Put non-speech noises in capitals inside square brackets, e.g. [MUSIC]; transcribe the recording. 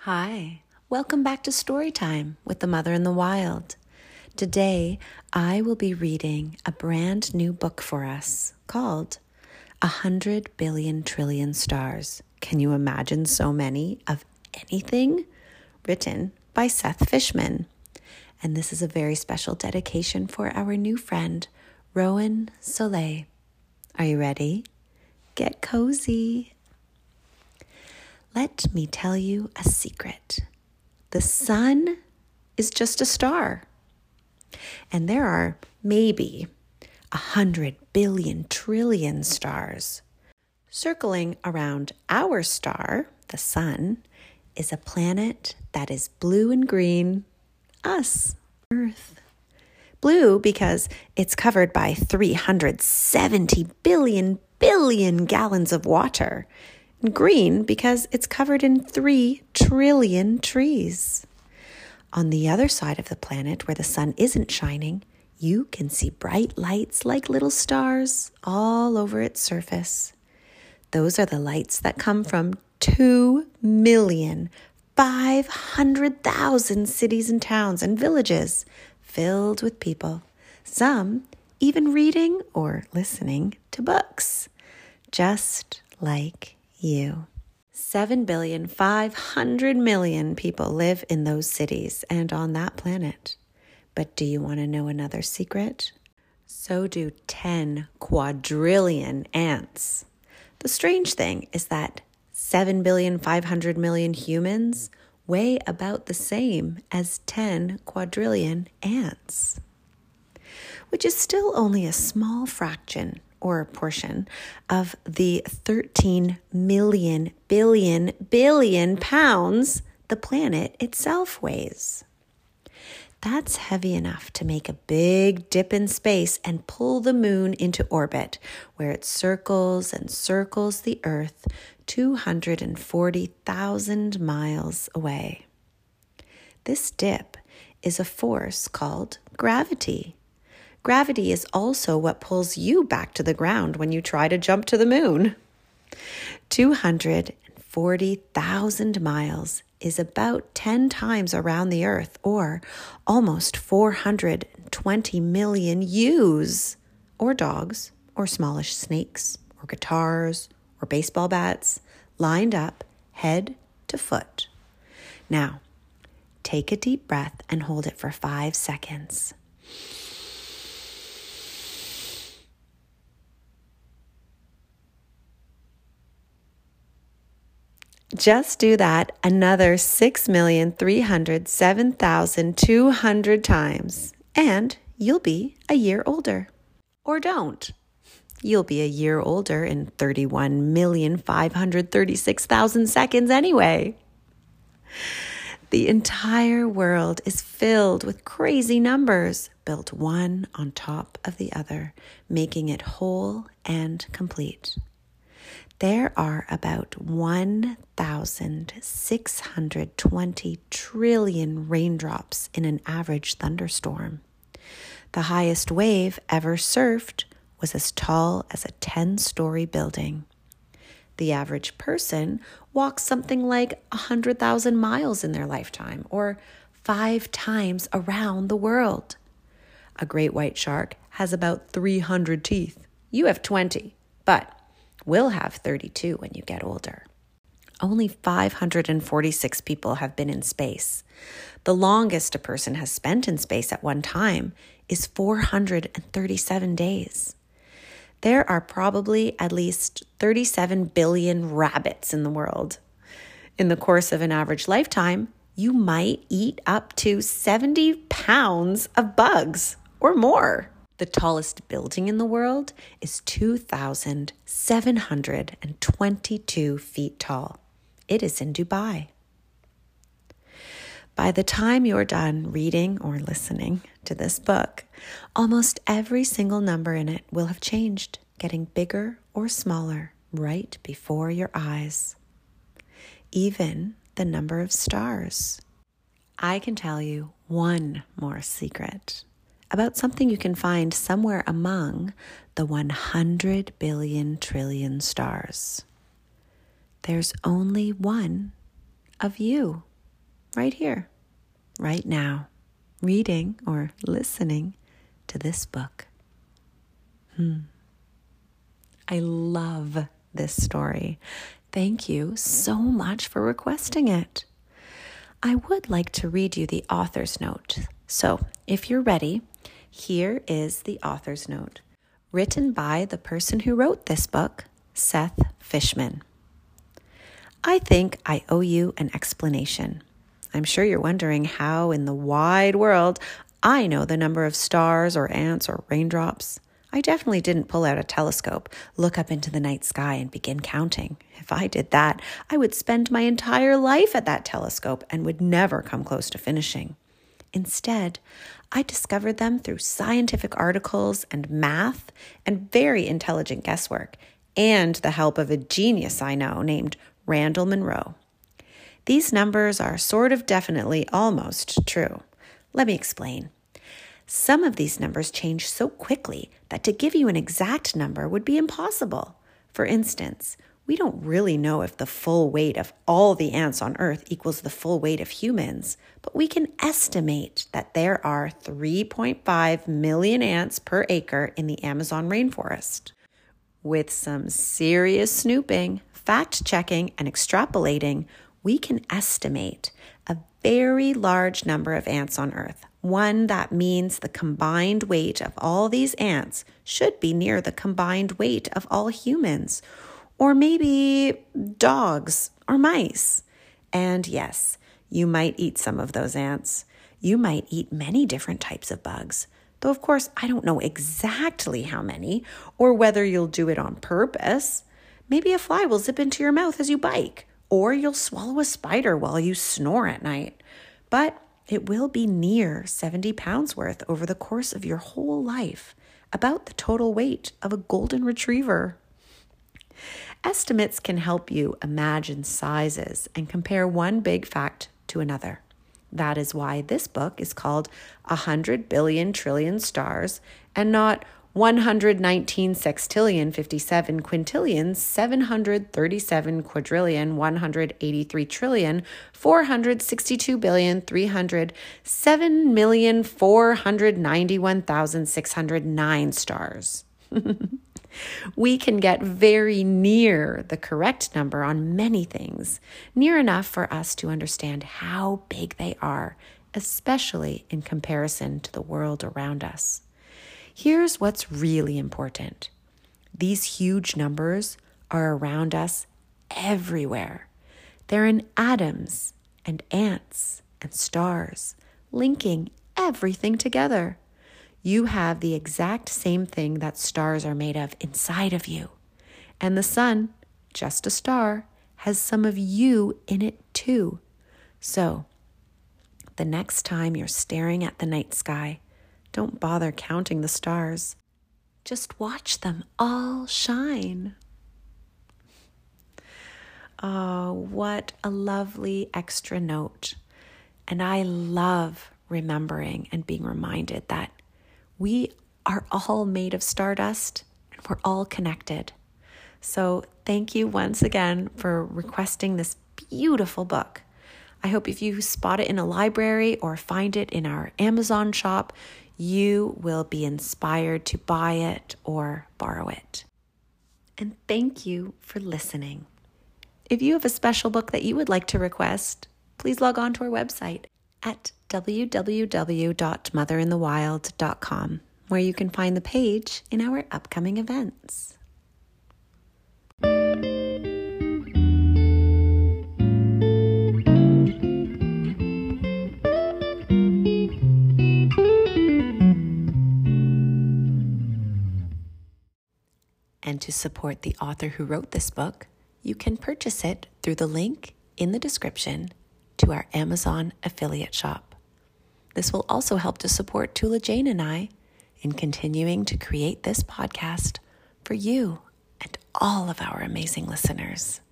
Hi, welcome back to Storytime with the Mother in the Wild. Today, I will be reading a brand new book for us called A Hundred Billion Trillion Stars. Can you imagine so many of anything? Written by Seth Fishman. And this is a very special dedication for our new friend, Rowan Soleil. Are you ready? Get cozy. Let me tell you a secret the sun is just a star. And there are maybe a hundred billion trillion stars. Circling around our star, the sun, is a planet that is blue and green, us, Earth. Blue because it's covered by 370 billion billion gallons of water. Green because it's covered in 3 trillion trees. On the other side of the planet where the sun isn't shining, you can see bright lights like little stars all over its surface. Those are the lights that come from 2 million 500,000 cities and towns and villages filled with people, some even reading or listening to books, just like you. 7 billion 500 million people live in those cities and on that planet. But do you want to know another secret? So do 10 quadrillion ants. The strange thing is that 7 billion 500 million humans weigh about the same as 10 quadrillion ants, which is still only a small fraction or a portion of the 13 million billion billion pounds the planet itself weighs. That's heavy enough to make a big dip in space and pull the moon into orbit, where it circles and circles the Earth 240,000 miles away. This dip is a force called gravity. Gravity is also what pulls you back to the ground when you try to jump to the moon. 240,000 miles is about 10 times around the Earth, or almost 420 million ewes, or dogs, or smallish snakes, or guitars, or baseball bats, lined up head to foot. Now, take a deep breath and hold it for five seconds. Just do that another 6,307,200 times, and you'll be a year older. Or don't. You'll be a year older in 31,536,000 seconds anyway. The entire world is filled with crazy numbers built one on top of the other, making it whole and complete. There are about 1,620 trillion raindrops in an average thunderstorm. The highest wave ever surfed was as tall as a 10 story building. The average person walks something like 100,000 miles in their lifetime, or five times around the world. A great white shark has about 300 teeth. You have 20, but will have 32 when you get older. Only 546 people have been in space. The longest a person has spent in space at one time is 437 days. There are probably at least 37 billion rabbits in the world. In the course of an average lifetime, you might eat up to 70 pounds of bugs or more. The tallest building in the world is 2,722 feet tall. It is in Dubai. By the time you're done reading or listening to this book, almost every single number in it will have changed, getting bigger or smaller right before your eyes. Even the number of stars. I can tell you one more secret about something you can find somewhere among the 100 billion trillion stars. there's only one of you right here, right now, reading or listening to this book. Hmm. I love this story. Thank you so much for requesting it. I would like to read you the author's note. So, if you're ready, here is the author's note written by the person who wrote this book, Seth Fishman. I think I owe you an explanation. I'm sure you're wondering how, in the wide world, I know the number of stars or ants or raindrops. I definitely didn't pull out a telescope, look up into the night sky, and begin counting. If I did that, I would spend my entire life at that telescope and would never come close to finishing. Instead, I discovered them through scientific articles and math and very intelligent guesswork, and the help of a genius I know named Randall Munroe. These numbers are sort of definitely almost true. Let me explain. Some of these numbers change so quickly that to give you an exact number would be impossible. For instance, we don't really know if the full weight of all the ants on Earth equals the full weight of humans, but we can estimate that there are 3.5 million ants per acre in the Amazon rainforest. With some serious snooping, fact checking, and extrapolating, we can estimate a very large number of ants on Earth, one that means the combined weight of all these ants should be near the combined weight of all humans, or maybe dogs or mice. And yes, you might eat some of those ants. You might eat many different types of bugs. Though, of course, I don't know exactly how many or whether you'll do it on purpose. Maybe a fly will zip into your mouth as you bike, or you'll swallow a spider while you snore at night. But it will be near 70 pounds worth over the course of your whole life, about the total weight of a golden retriever. Estimates can help you imagine sizes and compare one big fact to another. That is why this book is called A Hundred Billion Trillion Stars and not 119 sextillion 57 quintillion 737 quadrillion 183 trillion 462 billion 307 million 491,609 stars. [LAUGHS] we can get very near the correct number on many things, near enough for us to understand how big they are, especially in comparison to the world around us. Here's what's really important these huge numbers are around us everywhere. They're in atoms and ants and stars, linking everything together. You have the exact same thing that stars are made of inside of you. And the sun, just a star, has some of you in it too. So, the next time you're staring at the night sky, don't bother counting the stars. Just watch them all shine. Oh, what a lovely extra note. And I love remembering and being reminded that we are all made of stardust and we're all connected. So, thank you once again for requesting this beautiful book. I hope if you spot it in a library or find it in our Amazon shop, you will be inspired to buy it or borrow it. And thank you for listening. If you have a special book that you would like to request, please log on to our website at www.motherinthewild.com, where you can find the page in our upcoming events. and to support the author who wrote this book, you can purchase it through the link in the description to our Amazon affiliate shop. This will also help to support Tula Jane and I in continuing to create this podcast for you and all of our amazing listeners.